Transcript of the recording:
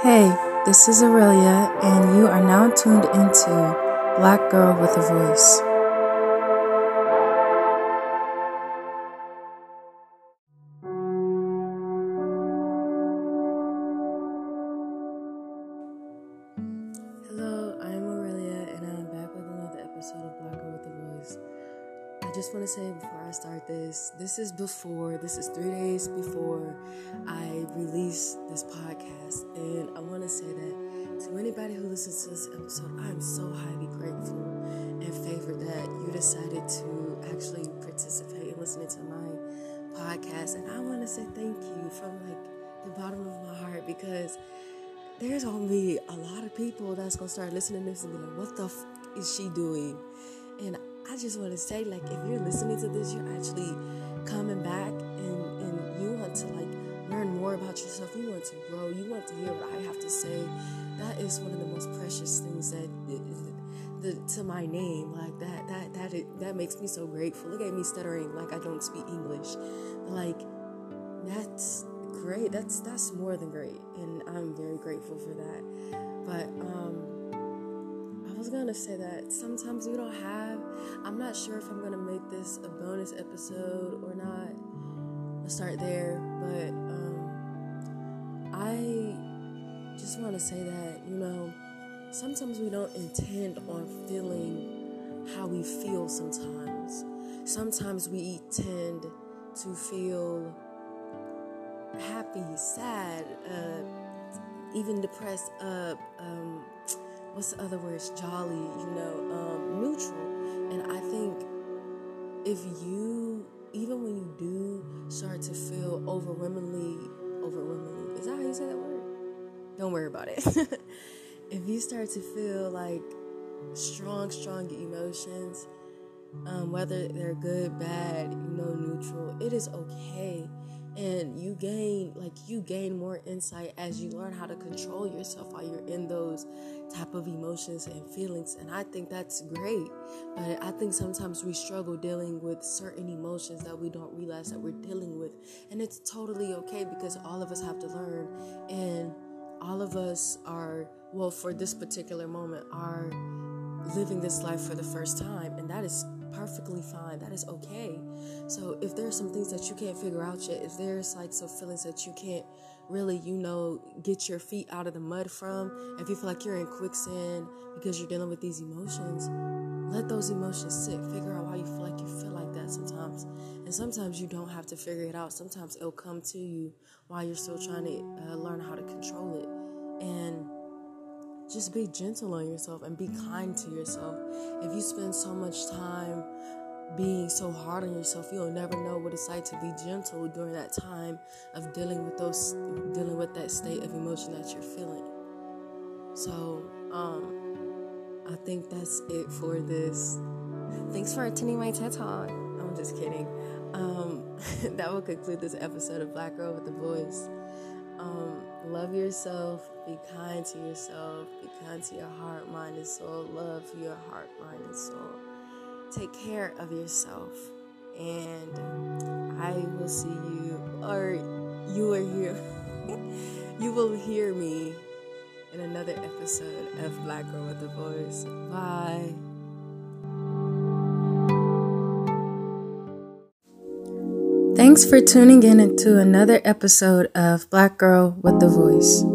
Hey, this is Aurelia, and you are now tuned into Black Girl with a Voice. Hello, I'm Aurelia, and I'm back with another episode of Black Girl with a Voice. I just want to say before I start this, this is before, this is three days before I release this podcast. And I want to say that to anybody who listens to this episode, I'm so highly grateful and favored that you decided to actually participate in listening to my podcast. And I want to say thank you from like the bottom of my heart because there's gonna be a lot of people that's gonna start listening to this and be like, what the f- is she doing? And I just want to say, like, if you're listening to this, you're actually coming back and, and you want to, like, learn more about yourself. You want to grow. You want to hear what I have to say. That is one of the most precious things that the, to my name. Like that that that it, that makes me so grateful. Look at me stuttering like i don't speak english. Like that's great. That's that's more than great. And i'm very grateful for that. But um i was gonna say that sometimes we don't have i'm not sure if i'm gonna make this a bonus episode or not start there but um i just want to say that you know sometimes we don't intend on feeling how we feel sometimes sometimes we tend to feel happy, sad, uh, even depressed, uh, um, what's the other words? Jolly, you know, um, neutral. And I think if you, even when you do start to feel overwhelmingly, overwhelmingly, is that how you say that word? Don't worry about it. if you start to feel like strong, strong emotions, um, whether they're good, bad, you know, neutral, it is okay and you gain like you gain more insight as you learn how to control yourself while you're in those type of emotions and feelings and i think that's great but i think sometimes we struggle dealing with certain emotions that we don't realize that we're dealing with and it's totally okay because all of us have to learn and all of us are well for this particular moment are living this life for the first time and that is perfectly fine. That is okay. So if there's some things that you can't figure out yet, if there's like some feelings that you can't really, you know, get your feet out of the mud from, if you feel like you're in quicksand because you're dealing with these emotions, let those emotions sit. Figure out why you feel like you feel like that sometimes. And sometimes you don't have to figure it out. Sometimes it'll come to you while you're still trying to uh, learn how to control it. And just be gentle on yourself and be kind to yourself. If you spend so much time being so hard on yourself, you'll never know what it's like to be gentle during that time of dealing with those dealing with that state of emotion that you're feeling. So, um I think that's it for this. Thanks for attending my TED Talk. I'm just kidding. Um, that will conclude this episode of Black Girl with the Voice. Um, love yourself, be kind to yourself, be kind to your heart, mind, and soul. Love your heart, mind, and soul. Take care of yourself, and I will see you, or you are here. you will hear me in another episode of Black Girl with a Voice. Bye. Thanks for tuning in to another episode of Black Girl with the Voice.